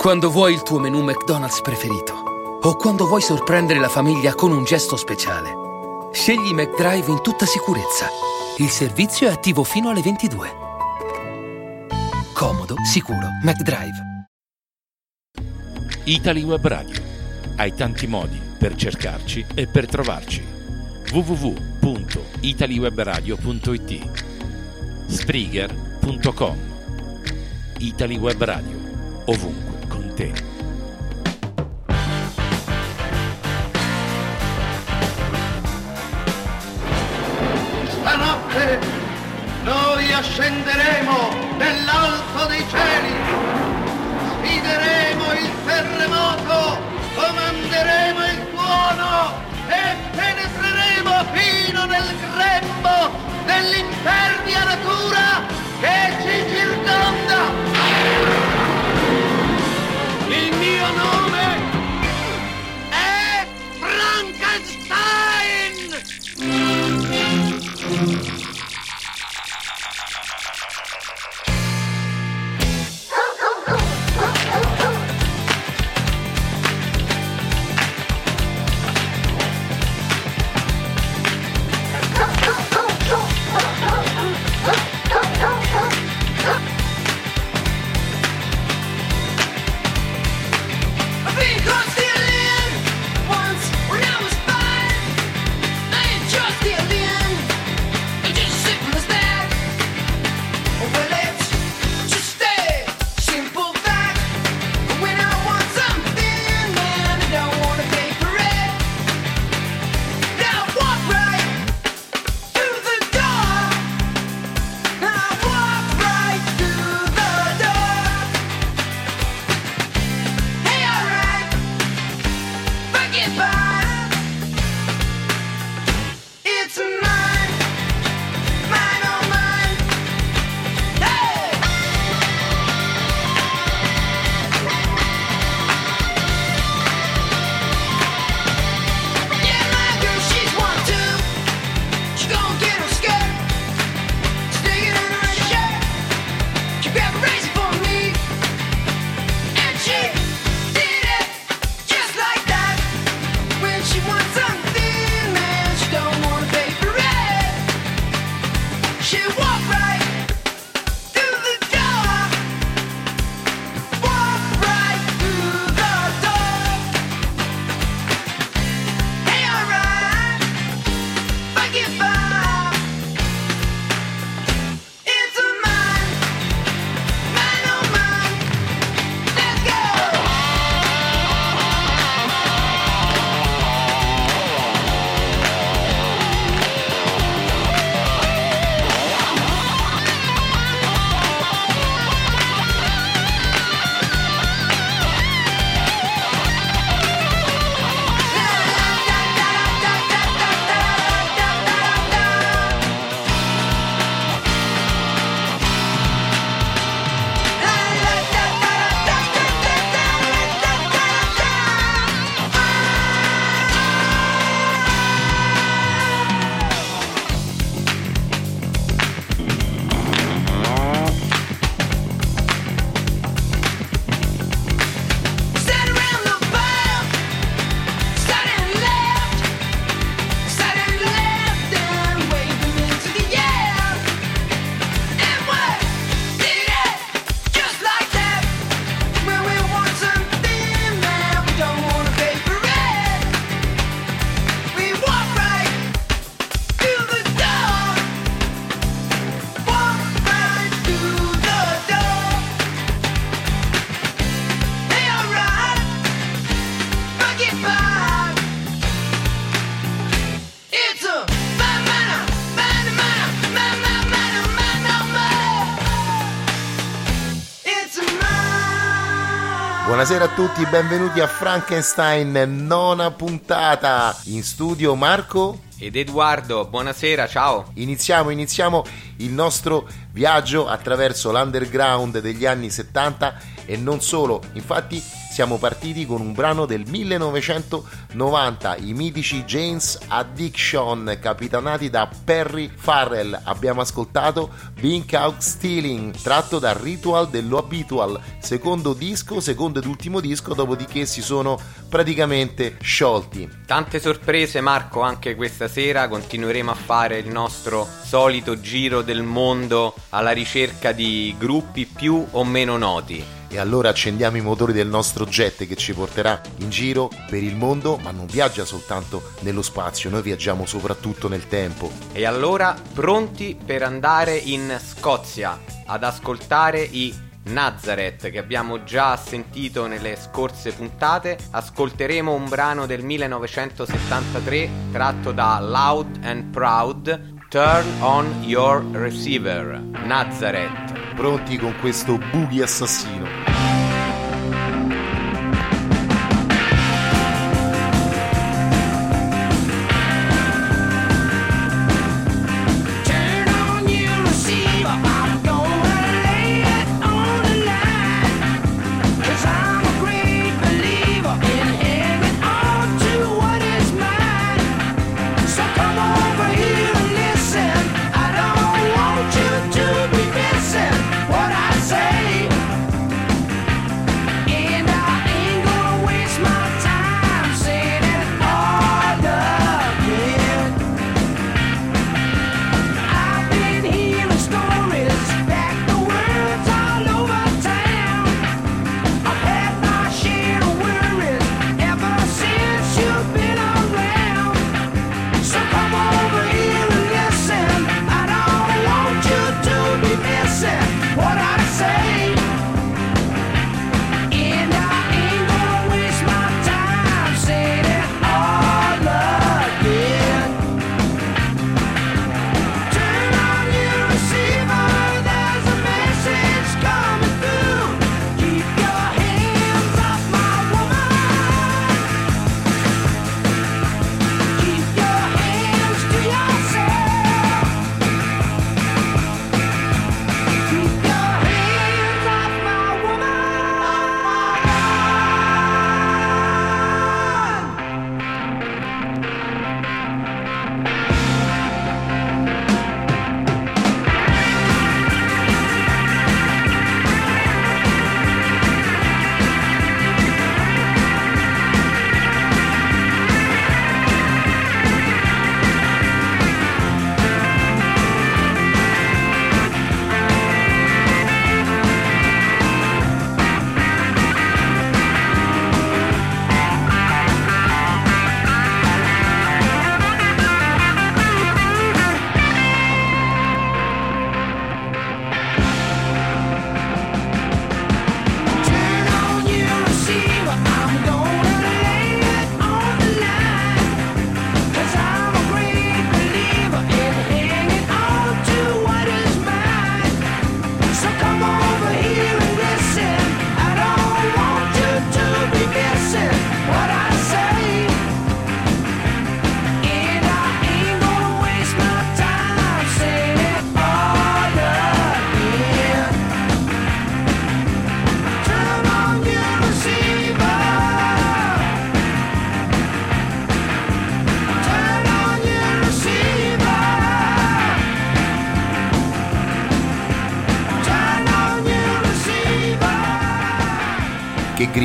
Quando vuoi il tuo menù McDonald's preferito o quando vuoi sorprendere la famiglia con un gesto speciale. Scegli McDrive in tutta sicurezza. Il servizio è attivo fino alle 22. Comodo, sicuro, McDrive. Italy Web Radio. Hai tanti modi per cercarci e per trovarci. www.italywebradio.it Springer.com Italy Web Radio ovunque. Update. buonasera a tutti, benvenuti a Frankenstein, nona puntata. In studio Marco ed Edoardo, buonasera, ciao. Iniziamo, iniziamo il nostro viaggio attraverso l'underground degli anni 70 e non solo. Infatti siamo partiti con un brano del 1970. 1990, i mitici James Addiction, capitanati da Perry Farrell. Abbiamo ascoltato Being Out Stealing, tratto da Ritual dello Habitual, secondo disco, secondo ed ultimo disco, dopodiché si sono praticamente sciolti. Tante sorprese Marco anche questa sera, continueremo a fare il nostro solito giro del mondo alla ricerca di gruppi più o meno noti. E allora accendiamo i motori del nostro jet che ci porterà in giro per il mondo, ma non viaggia soltanto nello spazio, noi viaggiamo soprattutto nel tempo. E allora pronti per andare in Scozia ad ascoltare i Nazareth che abbiamo già sentito nelle scorse puntate, ascolteremo un brano del 1973 tratto da Loud and Proud, Turn on Your Receiver, Nazareth. Pronti con questo boogie assassino.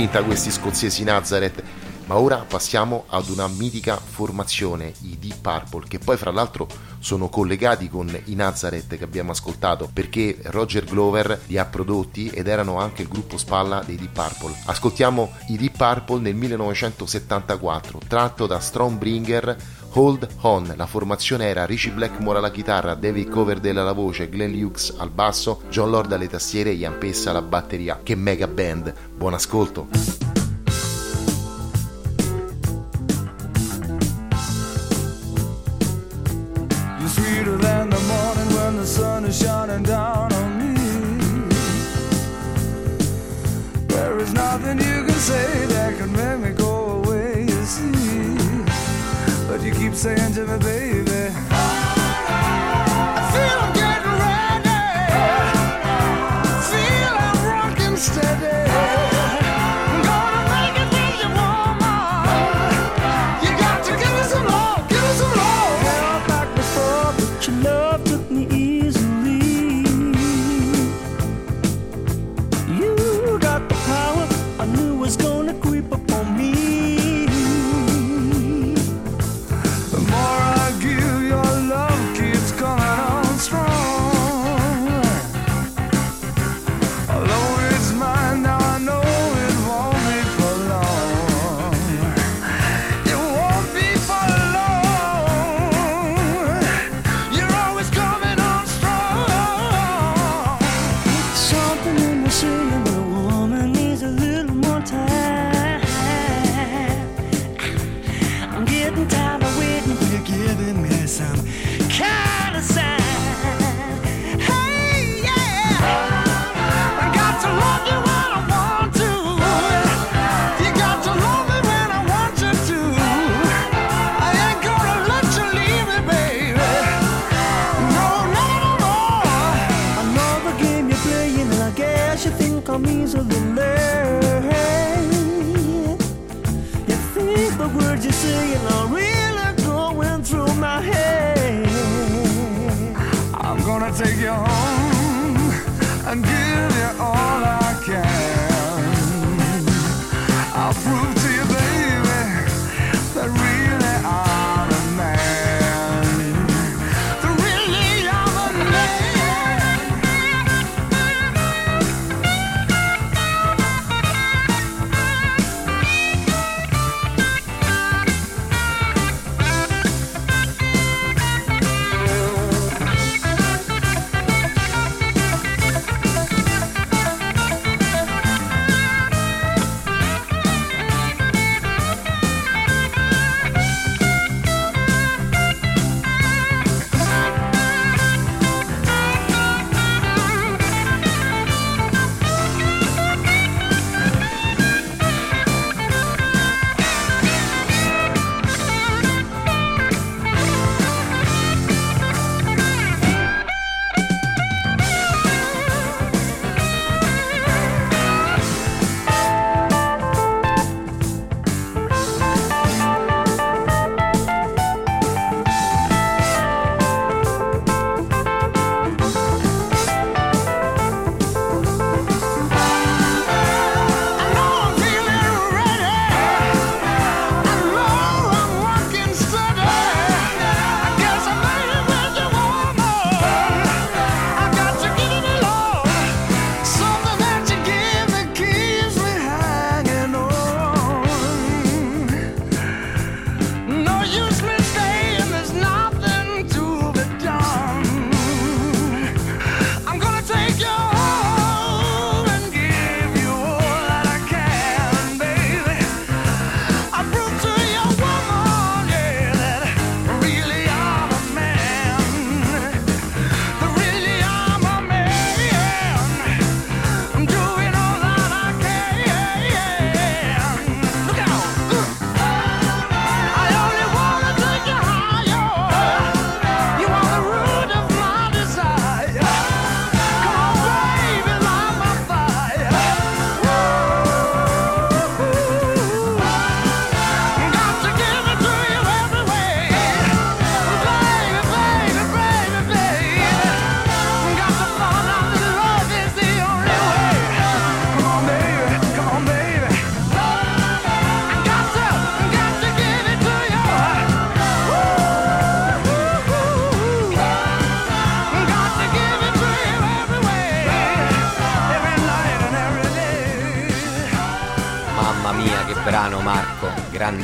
Grinta questi scozzesi Nazareth. Ma ora passiamo ad una mitica formazione, i Deep Purple, che poi fra l'altro sono collegati con i Nazareth che abbiamo ascoltato perché Roger Glover li ha prodotti ed erano anche il gruppo spalla dei Deep Purple. Ascoltiamo i Deep Purple nel 1974, tratto da Stormbringer Hold On. La formazione era Richie Blackmore alla chitarra, David Coverdale alla voce, Glenn Hughes al basso, John Lord alle tastiere e Ian Pessa alla batteria. Che mega band! Buon ascolto! words you're saying are really going through my head. I'm gonna take you home and give you all I.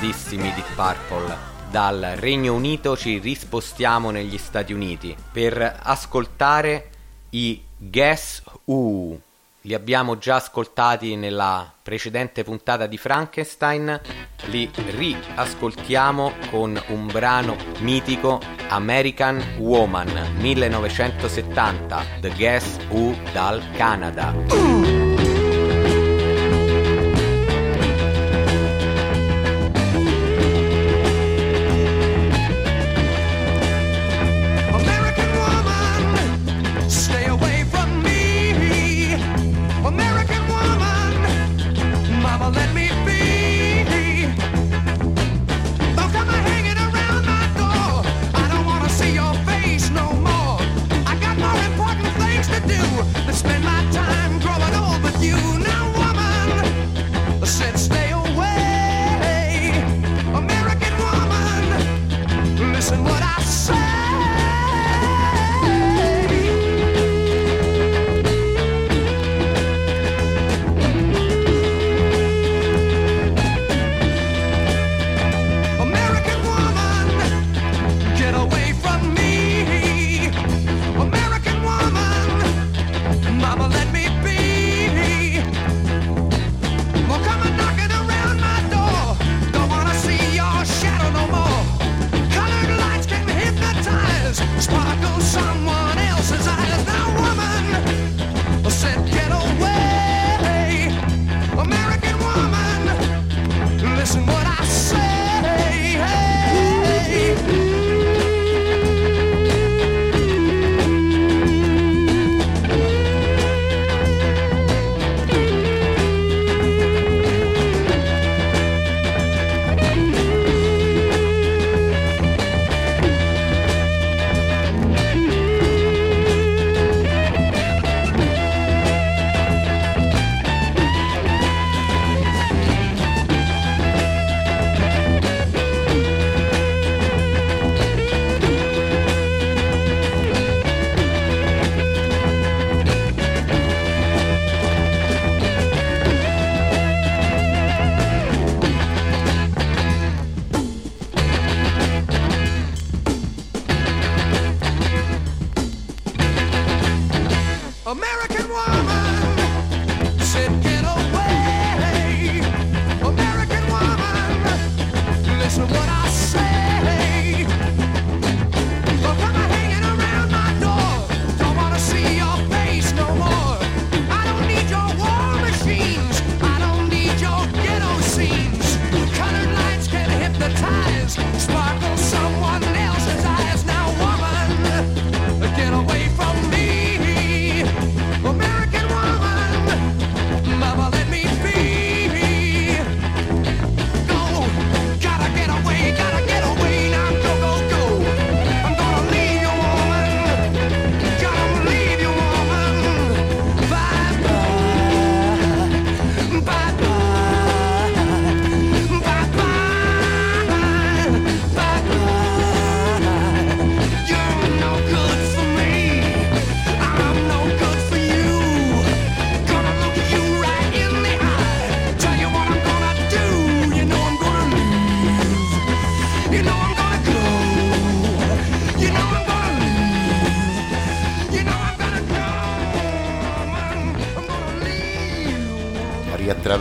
grandissimi di Purple. Dal Regno Unito ci rispostiamo negli Stati Uniti per ascoltare i Guess Who. Li abbiamo già ascoltati nella precedente puntata di Frankenstein, li riascoltiamo con un brano mitico American Woman 1970, The Guess Who dal Canada.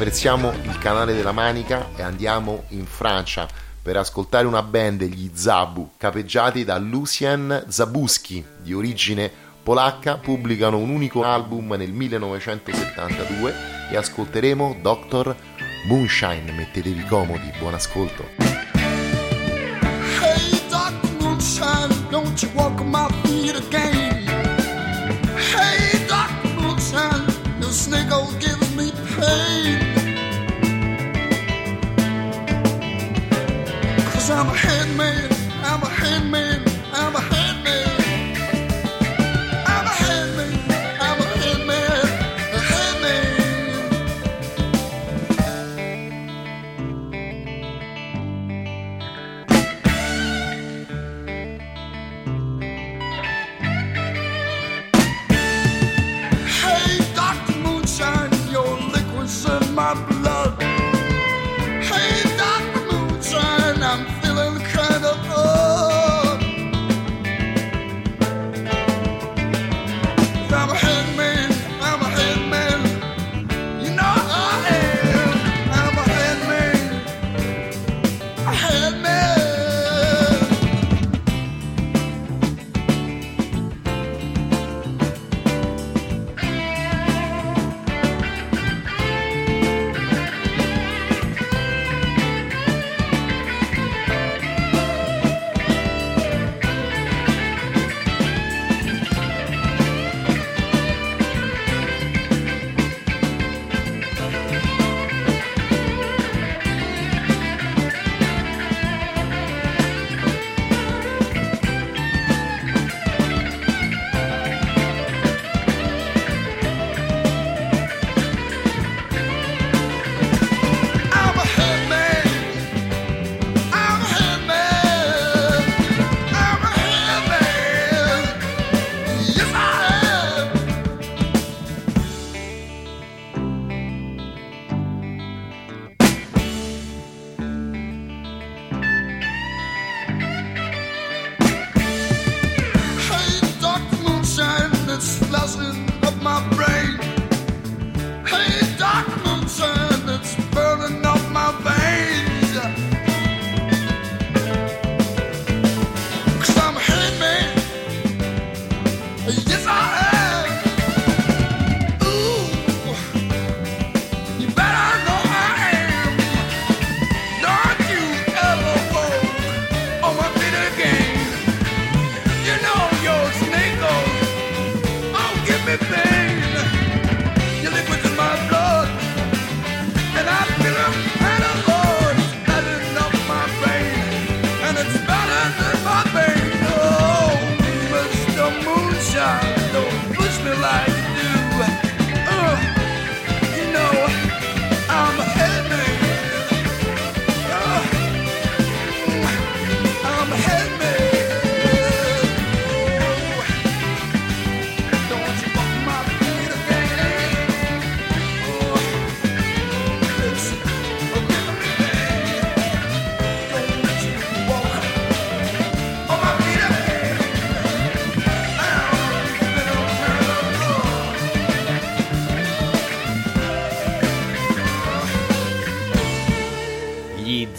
attraversiamo il canale della Manica e andiamo in Francia per ascoltare una band, gli Zabu, capeggiati da Lucien Zabuski, di origine polacca, pubblicano un unico album nel 1972 e ascolteremo Dr. Moonshine. Mettetevi comodi, buon ascolto.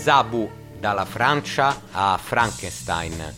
Zabu dalla Francia a Frankenstein.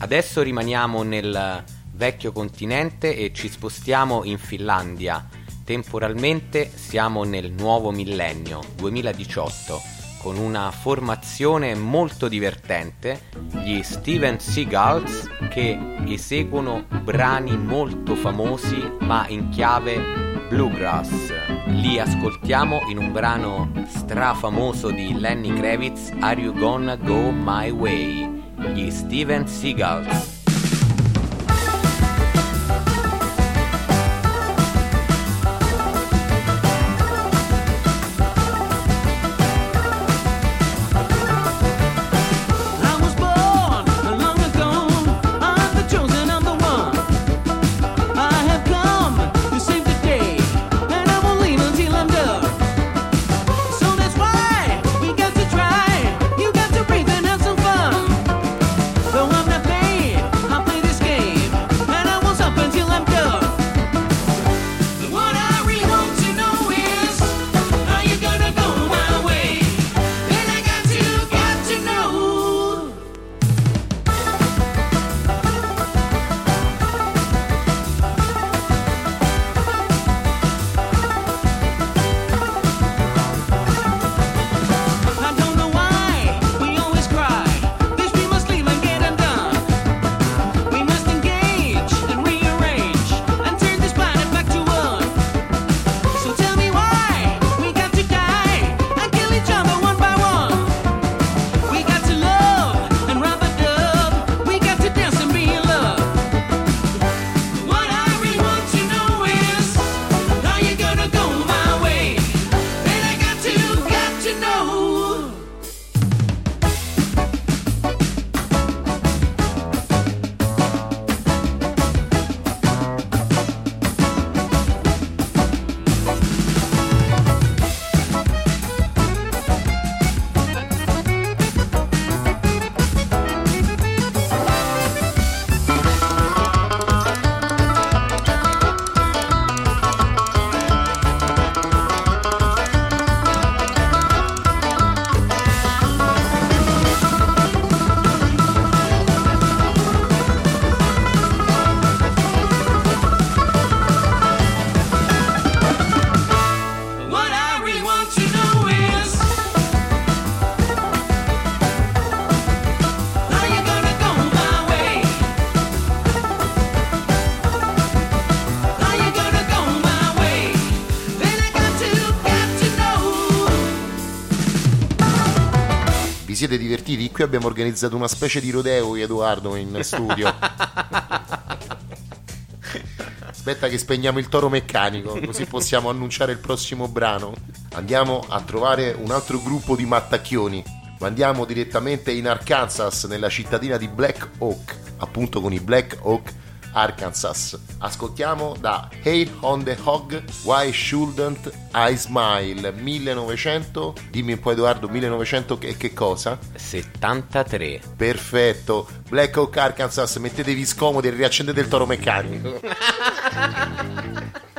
Adesso rimaniamo nel vecchio continente e ci spostiamo in Finlandia. Temporalmente siamo nel nuovo millennio, 2018 con una formazione molto divertente, gli Steven Seagulls che eseguono brani molto famosi ma in chiave bluegrass. Li ascoltiamo in un brano strafamoso di Lenny Kravitz, Are You Gonna Go My Way? Gli Steven Seagulls. Divertiti? Qui abbiamo organizzato una specie di rodeo, Edoardo, in studio. Aspetta che spegniamo il toro meccanico, così possiamo annunciare il prossimo brano. Andiamo a trovare un altro gruppo di mattacchioni. Ma andiamo direttamente in Arkansas, nella cittadina di Black Oak, appunto con i Black Oak Arkansas. Ascoltiamo da Hail on the Hog, Why Shouldn't I Smile 1900. Dimmi un po' Edoardo, 1900 che, che cosa? 73. Perfetto. Black Oak Arkansas, mettetevi scomodi e riaccendete il toro meccanico.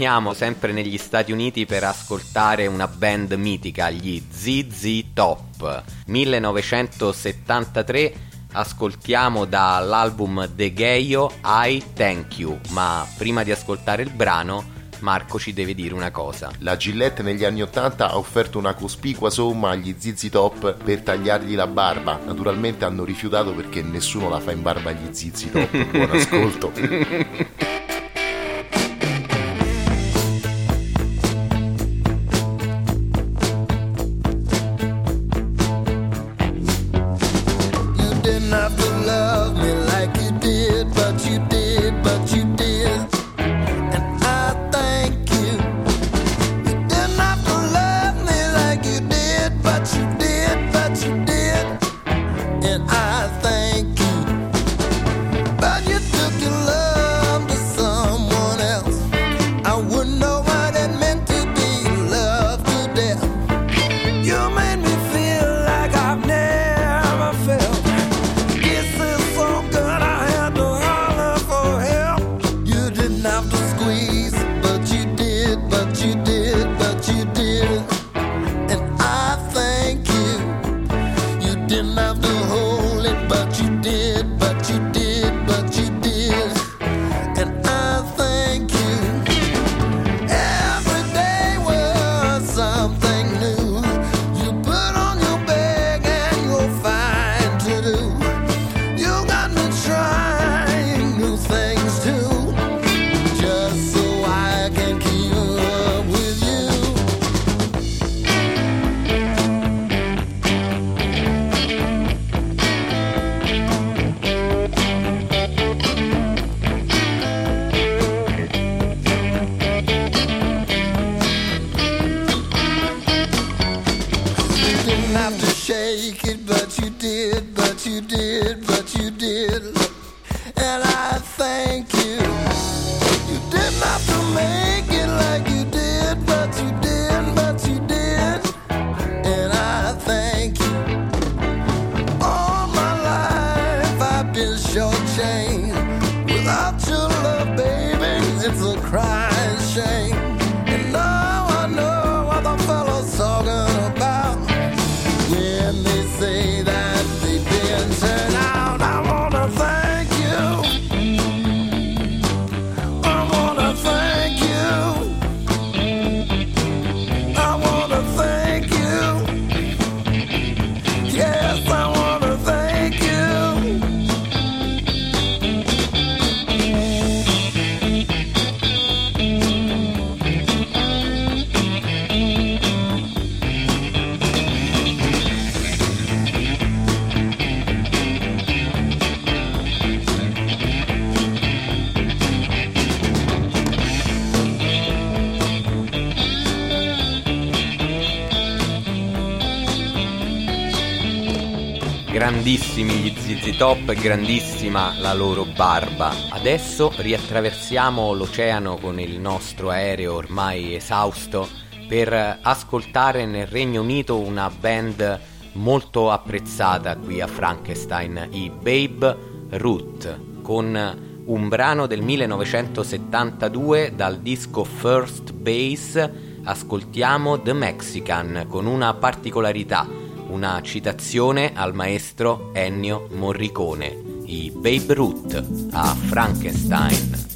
why. Rimaniamo sempre negli Stati Uniti per ascoltare una band mitica, gli ZZ Top. 1973 ascoltiamo dall'album The Gayo I Thank You, ma prima di ascoltare il brano Marco ci deve dire una cosa. La Gillette negli anni 80 ha offerto una cospicua somma agli zizi top per tagliargli la barba. Naturalmente hanno rifiutato perché nessuno la fa in barba agli zizi top. Buon ascolto. thank you. top grandissima la loro barba. Adesso riattraversiamo l'oceano con il nostro aereo ormai esausto per ascoltare nel Regno Unito una band molto apprezzata qui a Frankenstein, i Babe Root, con un brano del 1972 dal disco First Bass, ascoltiamo The Mexican con una particolarità una citazione al maestro Ennio Morricone, i Babe Root a Frankenstein.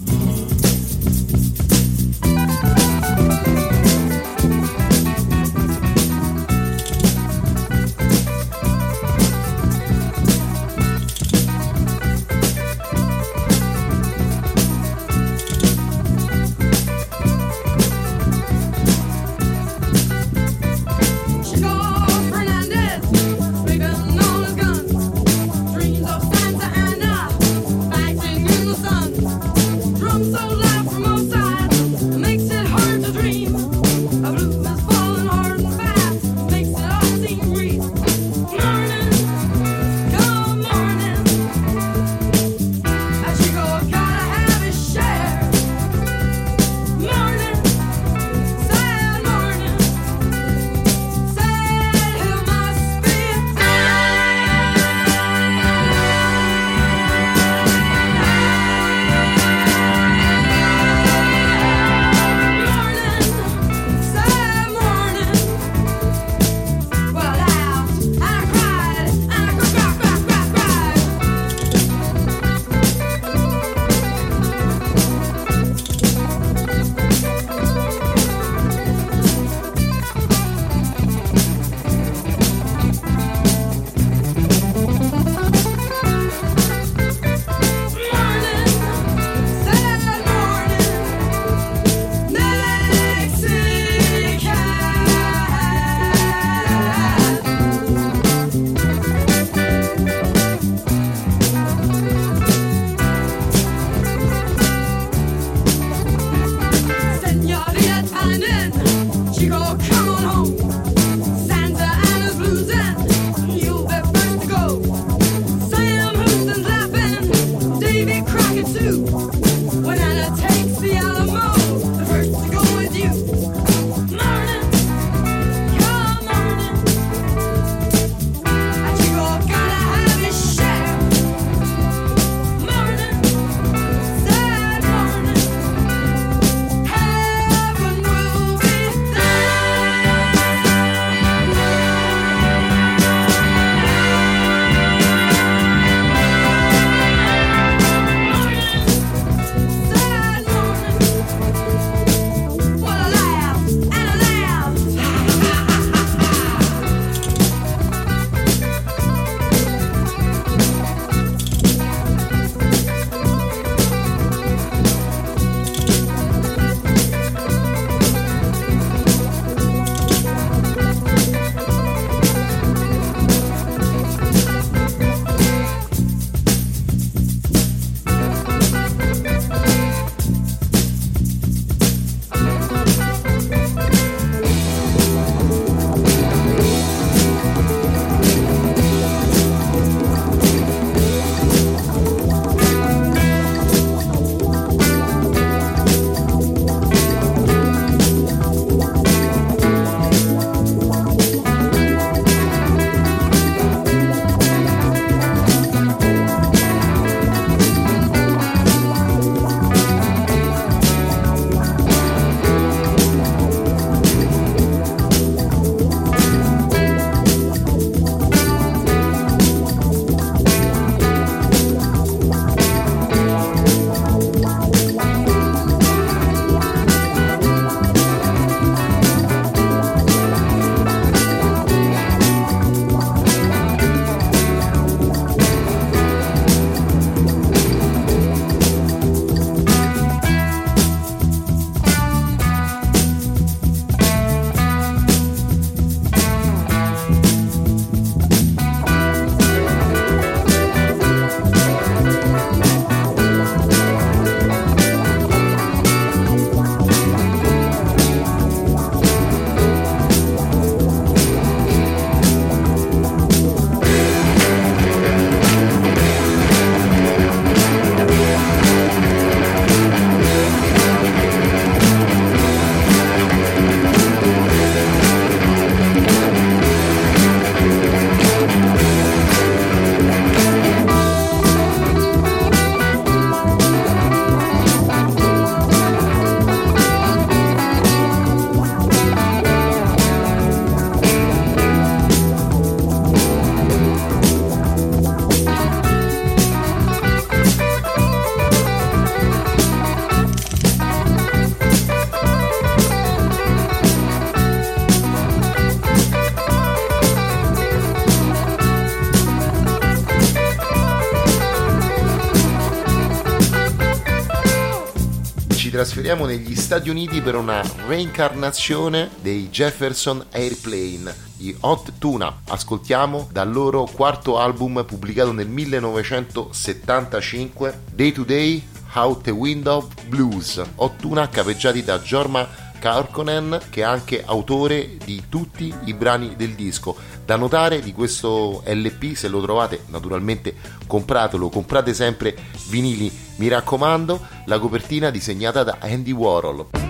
Trasferiamo negli Stati Uniti per una reincarnazione dei Jefferson Airplane, i Hot Tuna. Ascoltiamo dal loro quarto album pubblicato nel 1975, Day to Day How the Wind of Blues. Hot Tuna capeggiati da Jorma Karkonen che è anche autore di tutti i brani del disco. Da notare di questo LP, se lo trovate naturalmente compratelo, comprate sempre vinili, mi raccomando, la copertina disegnata da Andy Warhol.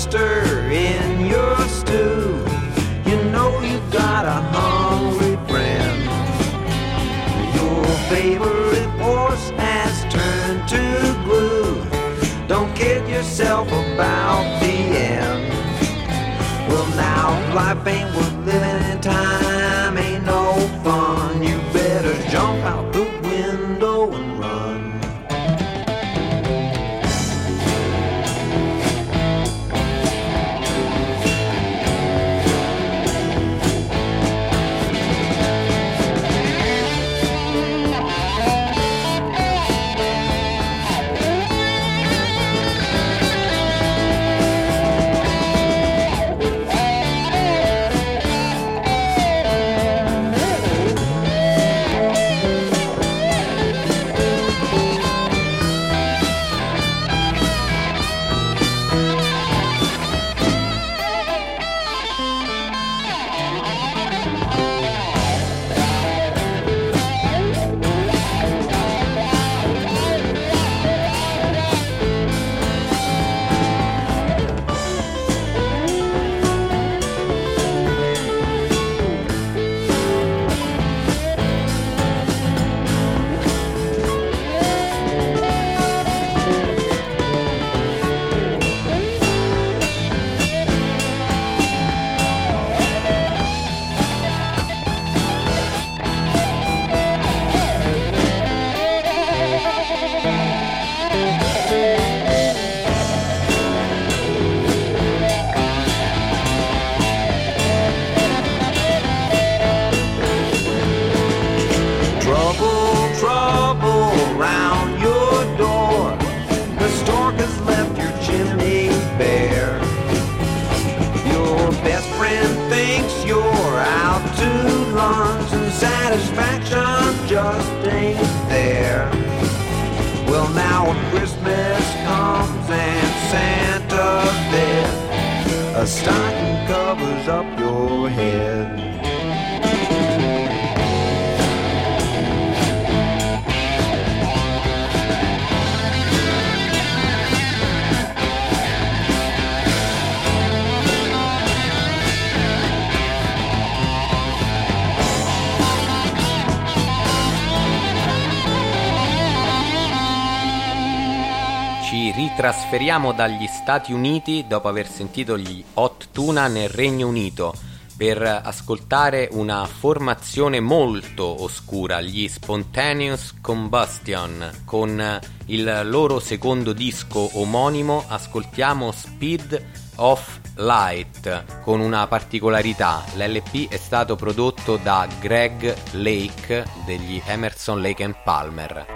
Oyster in your stew, you know you've got a hungry friend. Your favorite horse has turned to glue. Don't kid yourself about the end. Well, now life ain't worth Ci ritrasferiamo dagli Stati Uniti dopo aver sentito gli Hot Tuna nel Regno Unito per ascoltare una formazione molto oscura, gli Spontaneous Combustion. Con il loro secondo disco omonimo ascoltiamo Speed of Light con una particolarità, l'LP è stato prodotto da Greg Lake degli Emerson Lake and Palmer.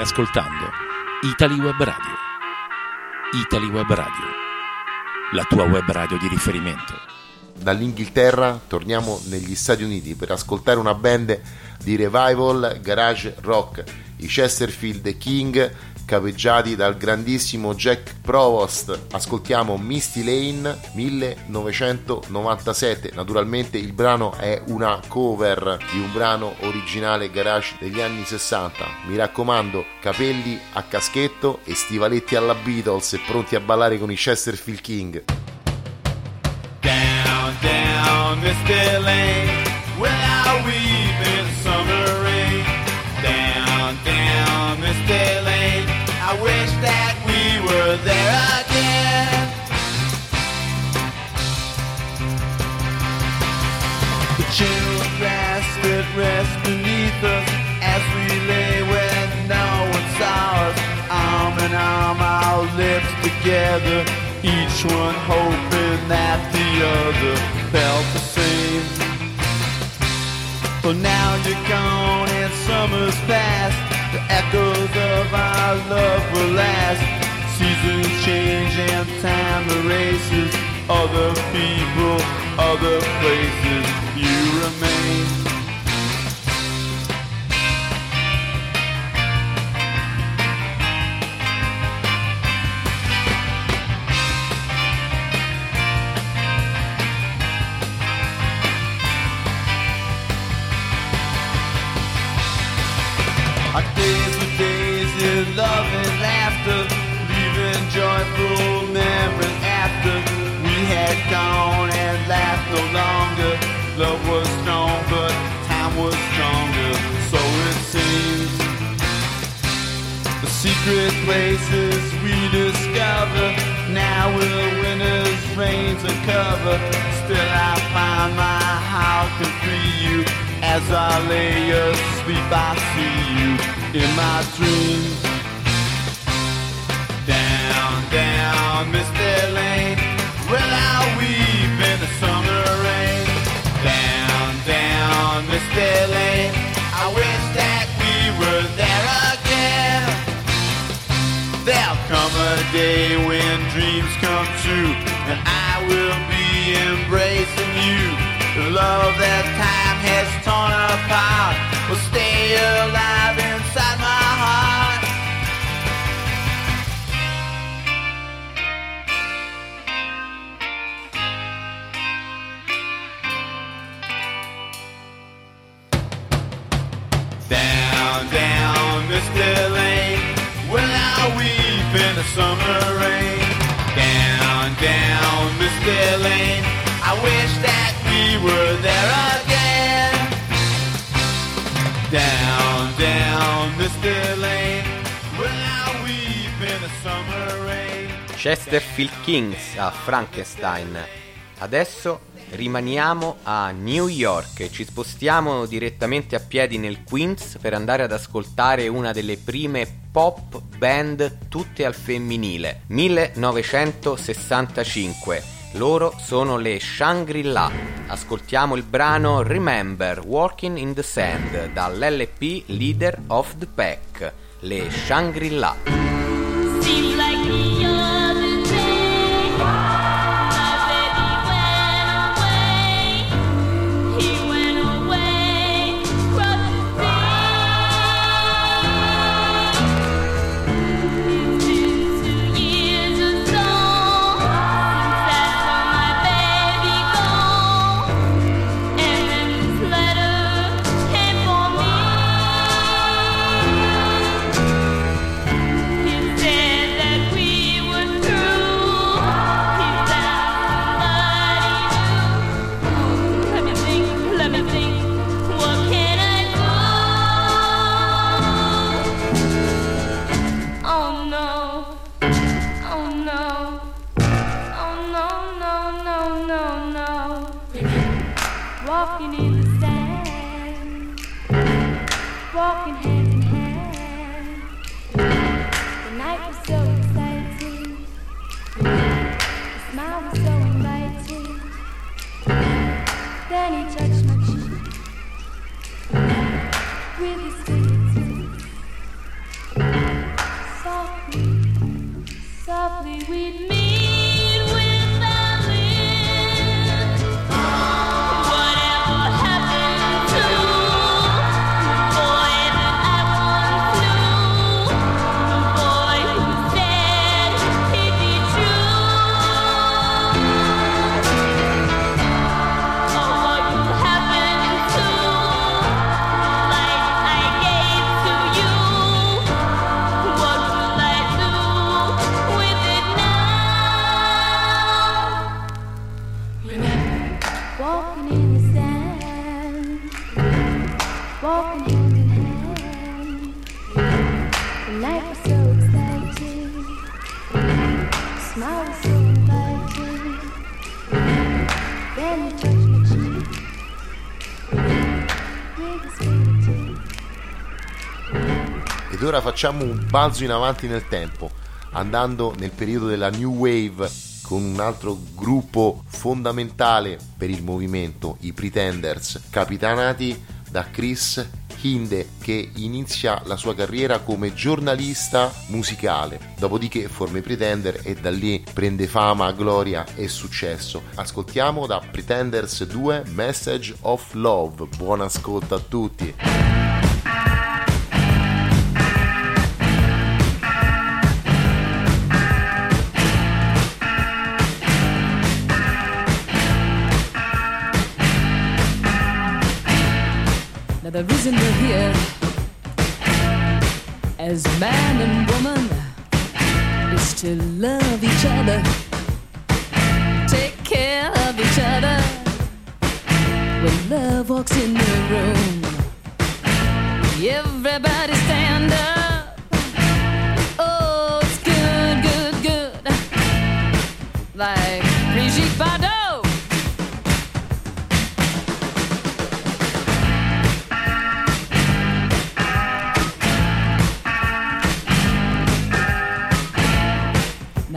Ascoltando Italy Web Radio. Italy Web Radio. La tua web radio di riferimento. Dall'Inghilterra torniamo negli Stati Uniti per ascoltare una band di revival garage rock, i Chesterfield King, capeggiati dal grandissimo Jack Provost. Ascoltiamo Misty Lane 1997. Naturalmente il brano è una cover di un brano originale garage degli anni 60. Mi raccomando, capelli a caschetto e stivaletti alla Beatles e pronti a ballare con i Chesterfield King. Together, each one hoping that the other felt the same. But now you're gone and summer's past. The echoes of our love will last. Seasons change and time erases. Other people, other places, you remain. Our days were days in love and laughter, leaving joyful memories after we had gone and laughed no longer. Love was strong, but time was stronger, so it seems. The secret places we discover now will winter's rains uncover. Still, I find my heart can free you as I lay asleep. I see you in my dreams. Down, down, Mr. Lane, will I weep in the summer rain? Down, down, Mr. Lane, I wish that we were there again. There'll come a day when dreams come true, and I will be embracing you. The love that time has torn apart. Will stay alive Chesterfield Kings a Frankenstein. Adesso rimaniamo a New York e ci spostiamo direttamente a piedi nel Queens per andare ad ascoltare una delle prime pop band tutte al femminile, 1965. Loro sono le Shangri-La. Ascoltiamo il brano Remember Walking in the Sand dall'LP Leader of the Pack, le Shangri-La. Ed ora facciamo un balzo in avanti nel tempo, andando nel periodo della New Wave con un altro gruppo fondamentale per il movimento, i Pretenders, capitanati da Chris Hinde che inizia la sua carriera come giornalista musicale, dopodiché forma i Pretender e da lì prende fama, gloria e successo. Ascoltiamo da Pretenders 2 Message of Love. Buon ascolto a tutti. As man and woman is to love each other, take care of each other. When love walks in the room,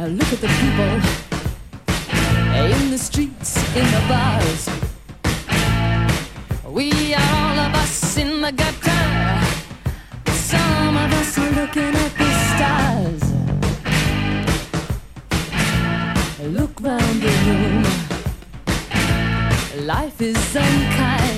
Now look at the people in the streets, in the bars. We are all of us in the gutter. Some of us are looking at the stars. Look round the room. Life is unkind.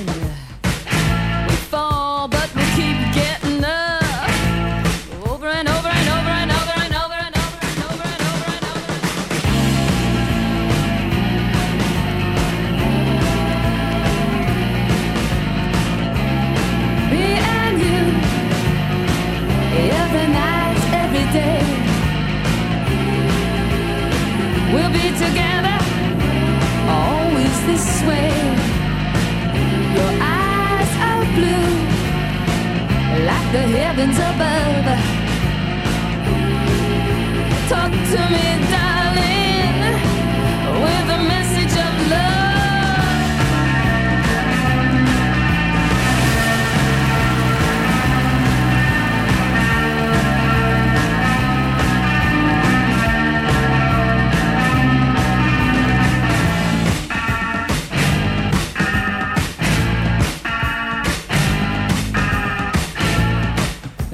The heavens above. Talk to me, darling,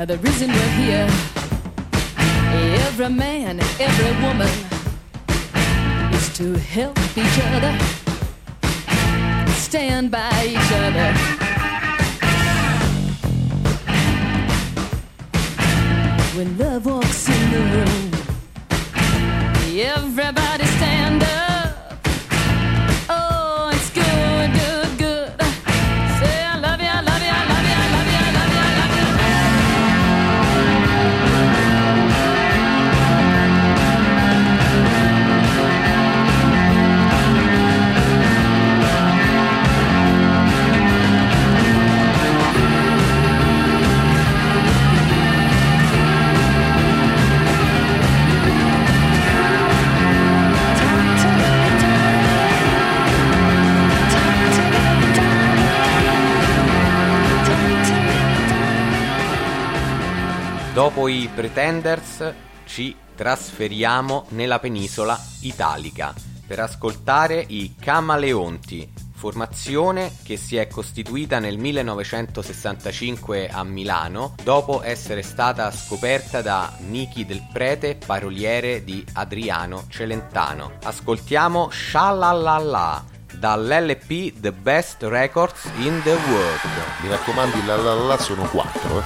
Now the reason we're here, every man, every woman, is to help each other, stand by each other. When love walks in the room, everybody Dopo i Pretenders ci trasferiamo nella penisola italica per ascoltare i Camaleonti, formazione che si è costituita nel 1965 a Milano dopo essere stata scoperta da Niki Del Prete, paroliere di Adriano Celentano. Ascoltiamo Shalalala dall'LP The Best Records in the World. Mi raccomando, la la la la sono quattro. eh.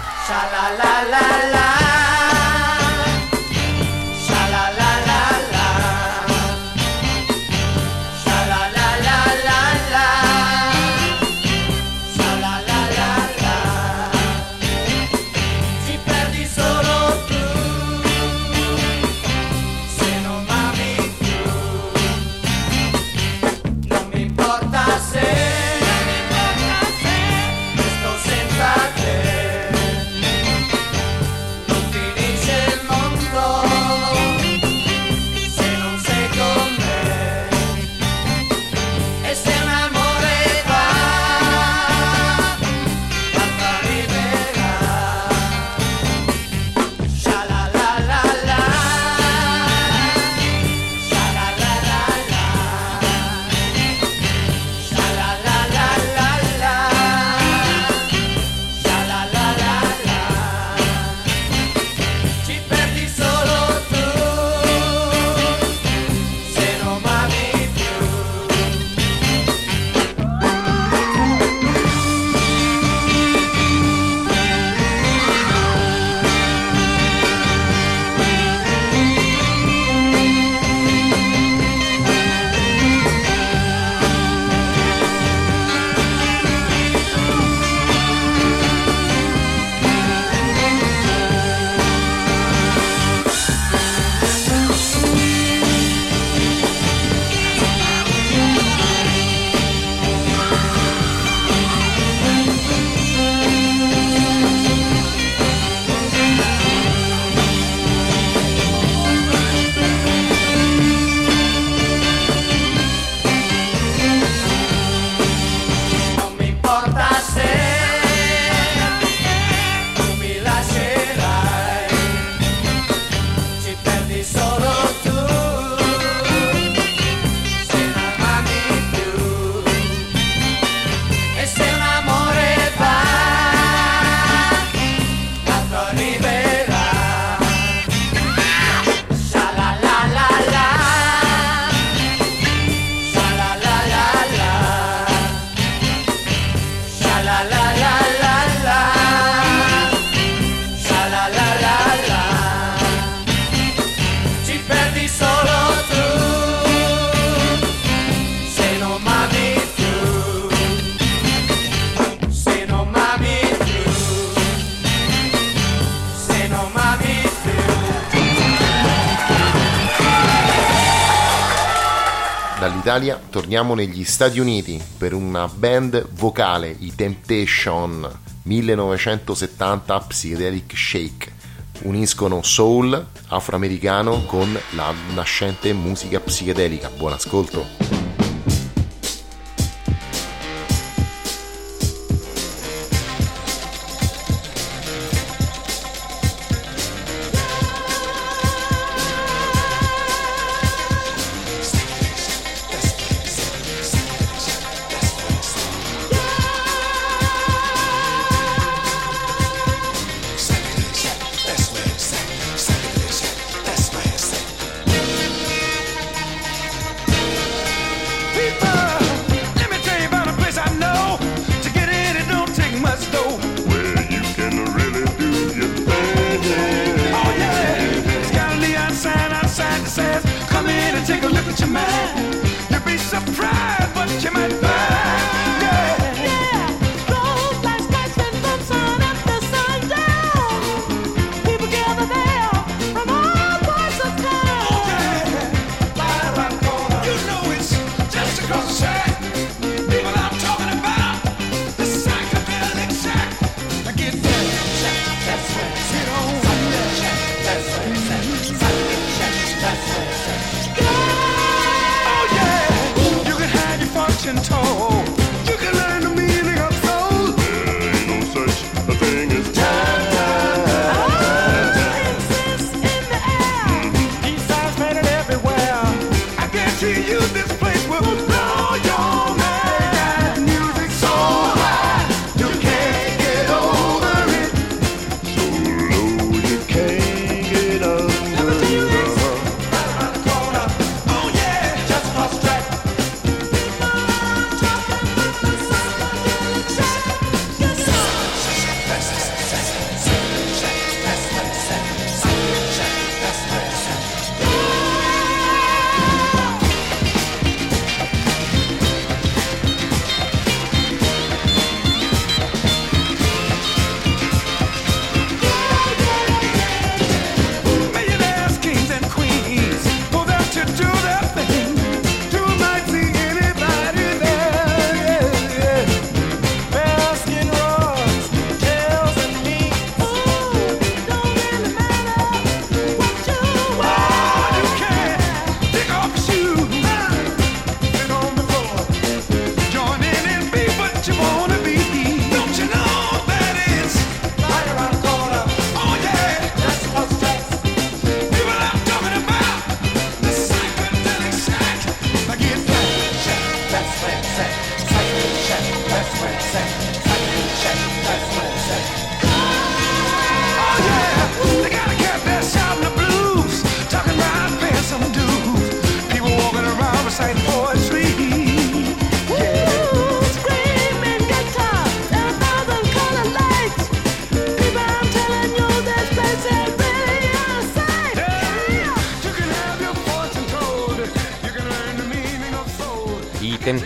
dall'Italia torniamo negli Stati Uniti per una band vocale, i Temptation 1970 Psychedelic Shake. Uniscono soul afroamericano con la nascente musica psichedelica. Buon ascolto!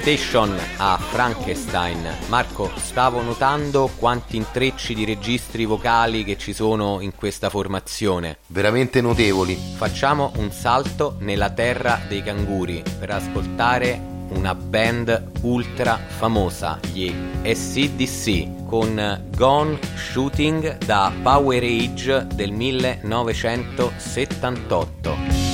Temptation a Frankenstein. Marco, stavo notando quanti intrecci di registri vocali che ci sono in questa formazione. Veramente notevoli. Facciamo un salto nella terra dei canguri per ascoltare una band ultra famosa, gli SCDC, con Gone Shooting da Power Age del 1978.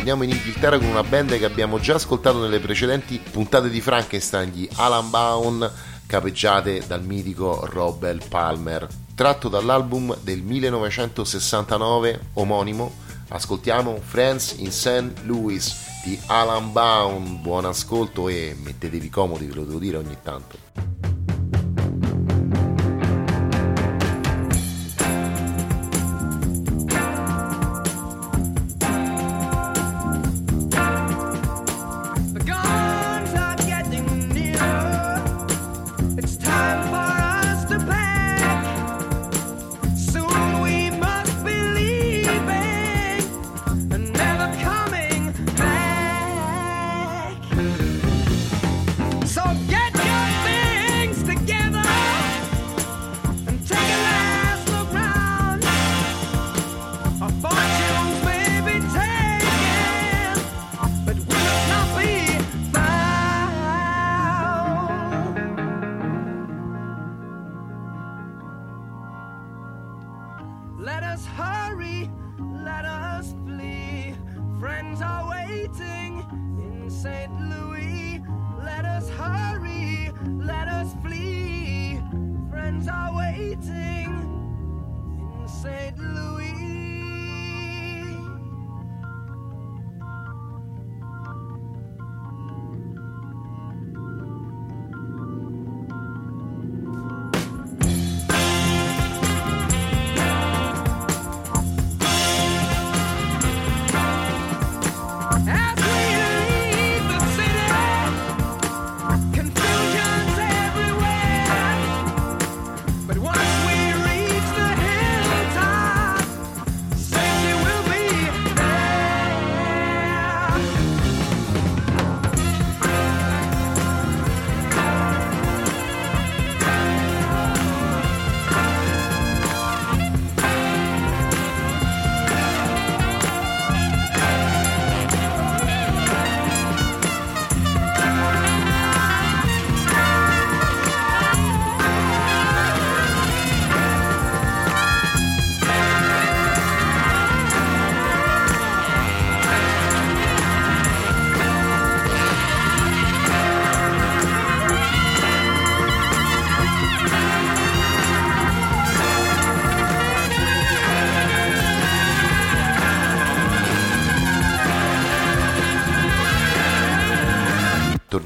Torniamo in Inghilterra con una band che abbiamo già ascoltato nelle precedenti puntate di Frankenstein, gli Alan Bound, capeggiate dal mitico Robert Palmer. Tratto dall'album del 1969 omonimo, ascoltiamo Friends in St. Louis di Alan Bound. Buon ascolto e mettetevi comodi, ve lo devo dire ogni tanto.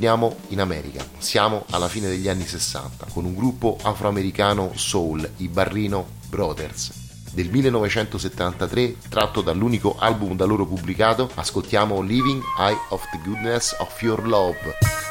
Torniamo in America, siamo alla fine degli anni 60 con un gruppo afroamericano soul, i Barrino Brothers. Del 1973, tratto dall'unico album da loro pubblicato, ascoltiamo Living Eye of the Goodness of Your Love.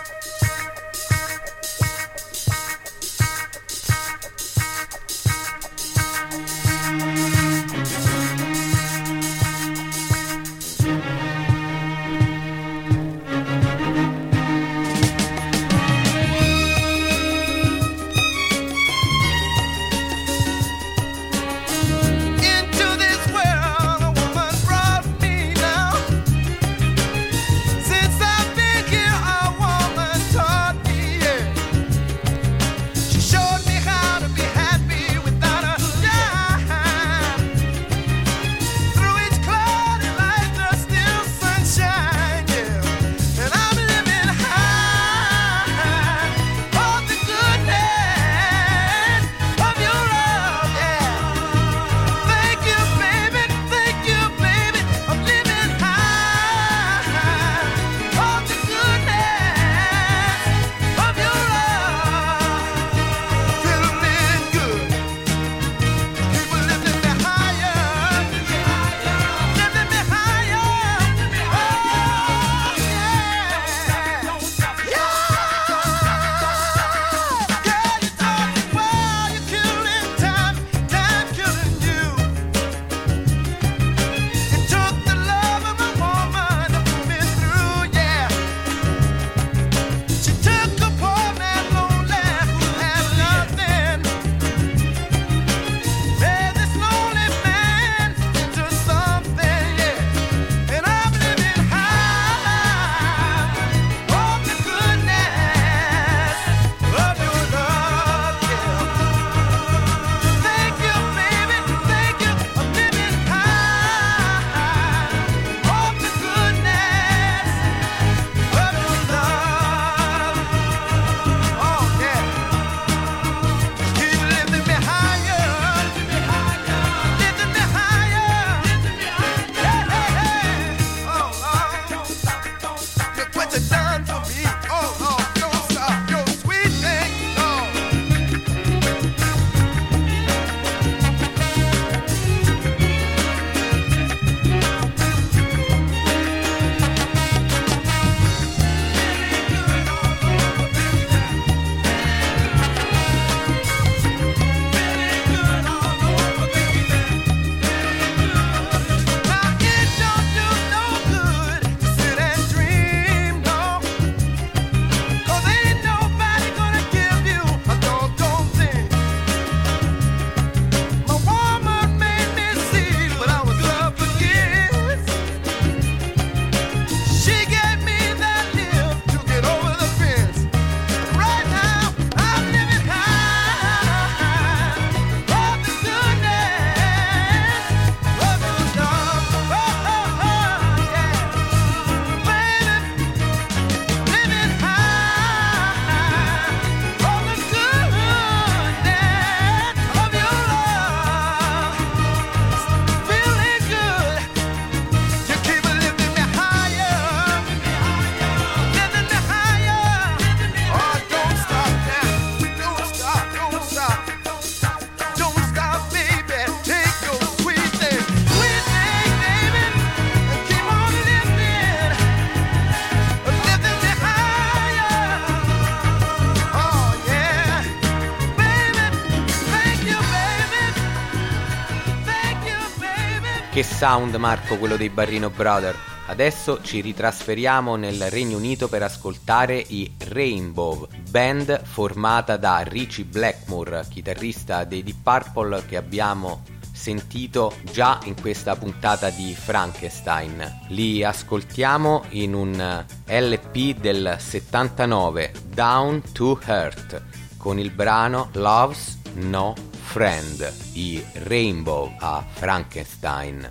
sound Marco quello dei Barrino Brother. Adesso ci ritrasferiamo nel Regno Unito per ascoltare i Rainbow, band formata da Richie Blackmore, chitarrista dei Deep Purple che abbiamo sentito già in questa puntata di Frankenstein. Li ascoltiamo in un LP del 79, Down to Hurt, con il brano Loves No Friend, i Rainbow a Frankenstein.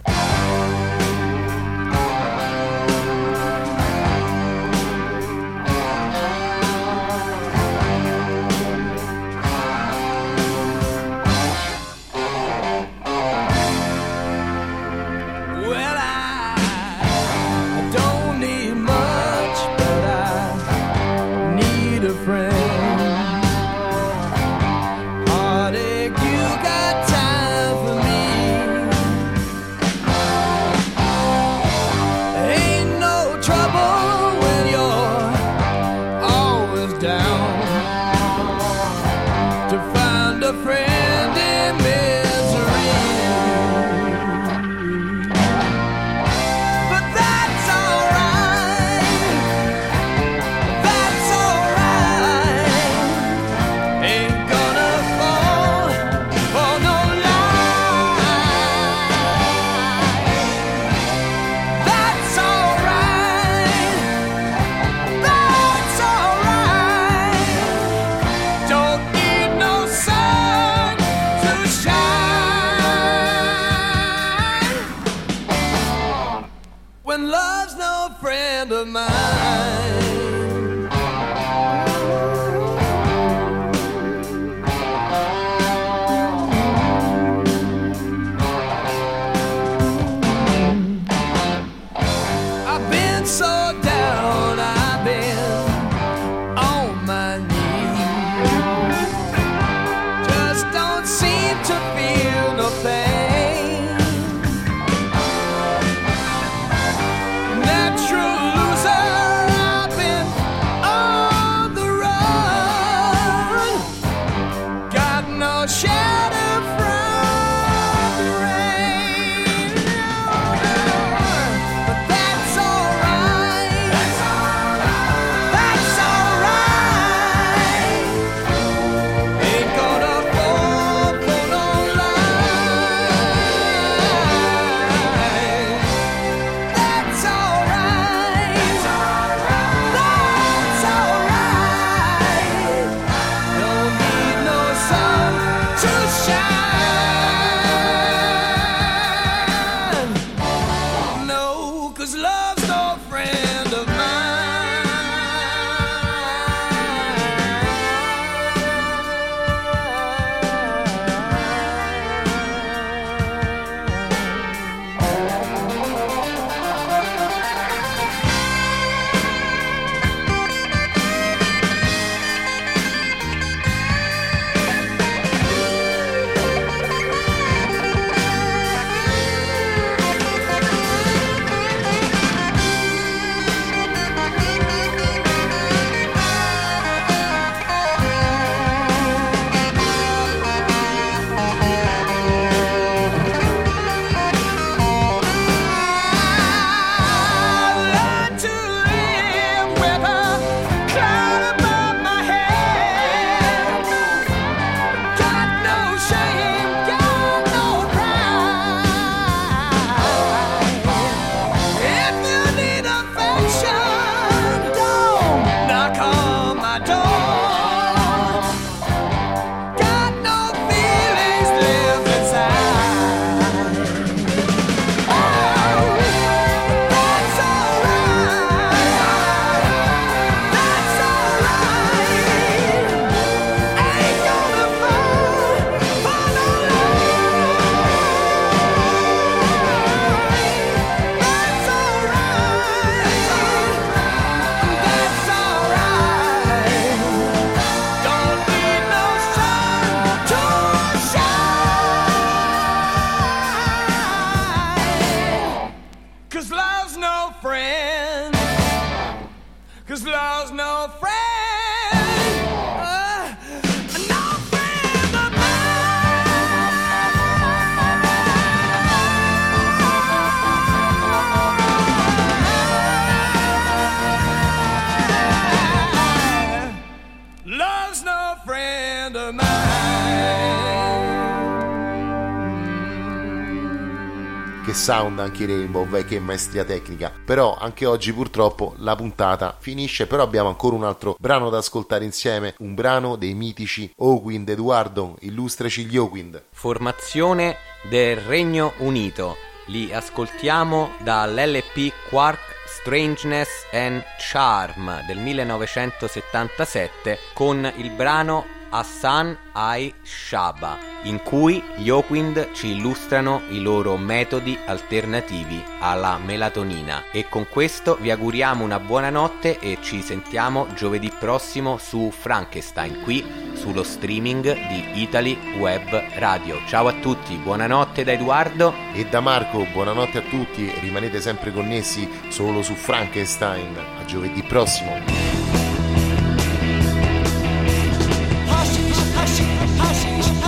Beh, che maestria tecnica. Però anche oggi purtroppo la puntata finisce, però abbiamo ancora un altro brano da ascoltare insieme, un brano dei mitici Oakwind Eduardo, illustraci gli Oakwind. Formazione del Regno Unito. Li ascoltiamo dall'LP Quark Strangeness and Charm del 1977 con il brano Hassan Ai Shaba, in cui gli Oakwind ci illustrano i loro metodi alternativi alla melatonina. E con questo vi auguriamo una buona notte e ci sentiamo giovedì prossimo su Frankenstein, qui sullo streaming di Italy Web Radio. Ciao a tutti, buonanotte da Edoardo. E da Marco, buonanotte a tutti, rimanete sempre connessi solo su Frankenstein. A giovedì prossimo.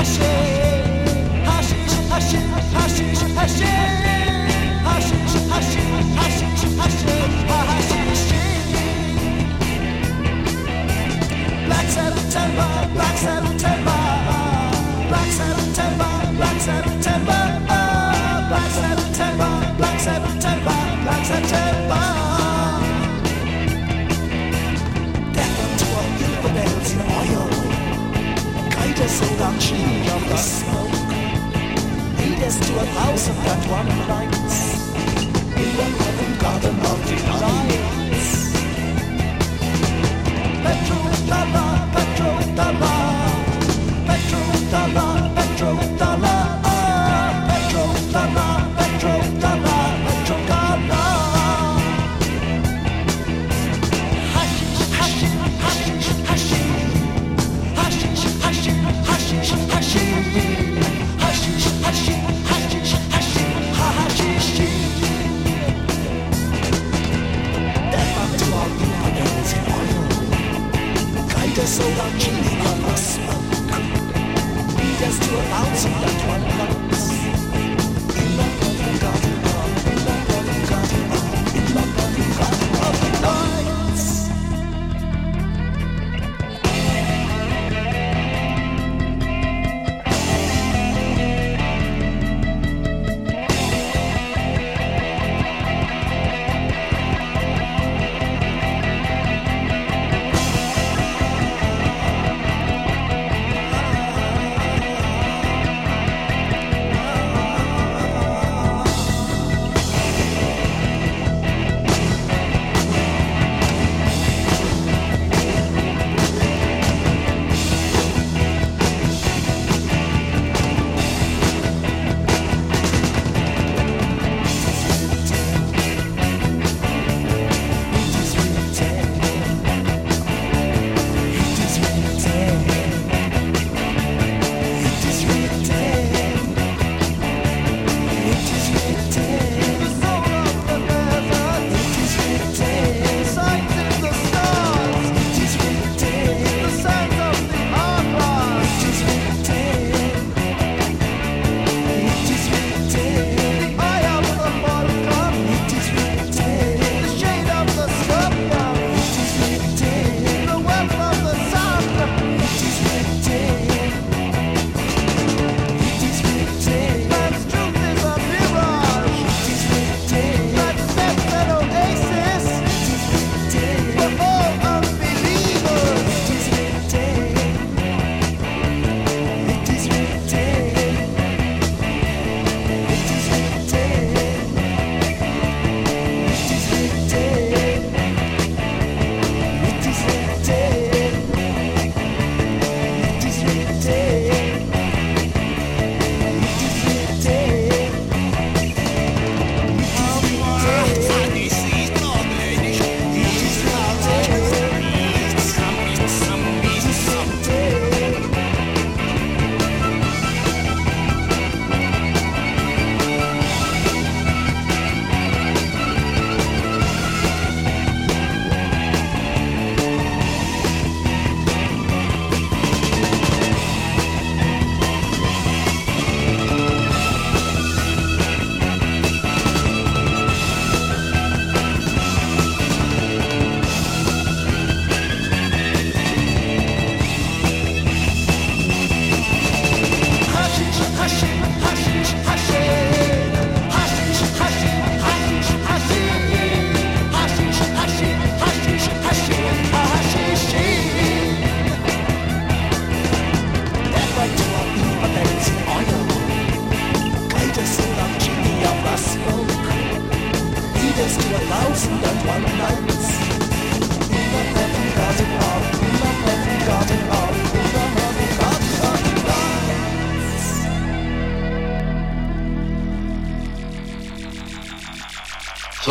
Hush shit, hush shit, hush shit, hush shit. The smoke. Lead us to a thousand and one nights in the heaven garden of delights. Petro Dalla, Petro Dalla,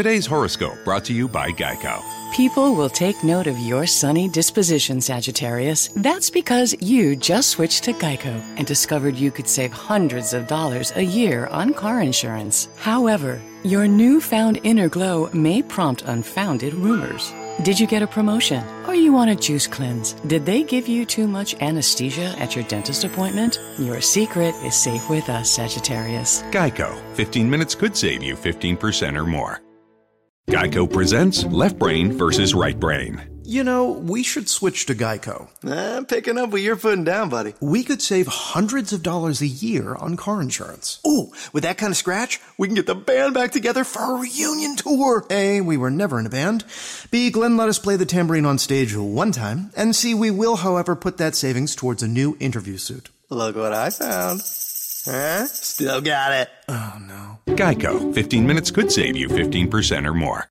Today's horoscope brought to you by Geico. People will take note of your sunny disposition, Sagittarius. That's because you just switched to Geico and discovered you could save hundreds of dollars a year on car insurance. However, your newfound inner glow may prompt unfounded rumors. Did you get a promotion? Or you want a juice cleanse? Did they give you too much anesthesia at your dentist appointment? Your secret is safe with us, Sagittarius. Geico. 15 minutes could save you 15% or more. Geico presents Left Brain versus Right Brain. You know, we should switch to Geico. I'm picking up what you're putting down, buddy. We could save hundreds of dollars a year on car insurance. Ooh, with that kind of scratch, we can get the band back together for a reunion tour. A, we were never in a band. B, Glenn let us play the tambourine on stage one time. And C, we will, however, put that savings towards a new interview suit. Look what I found. Huh? Still got it. Oh, no. Geico. 15 minutes could save you 15% or more.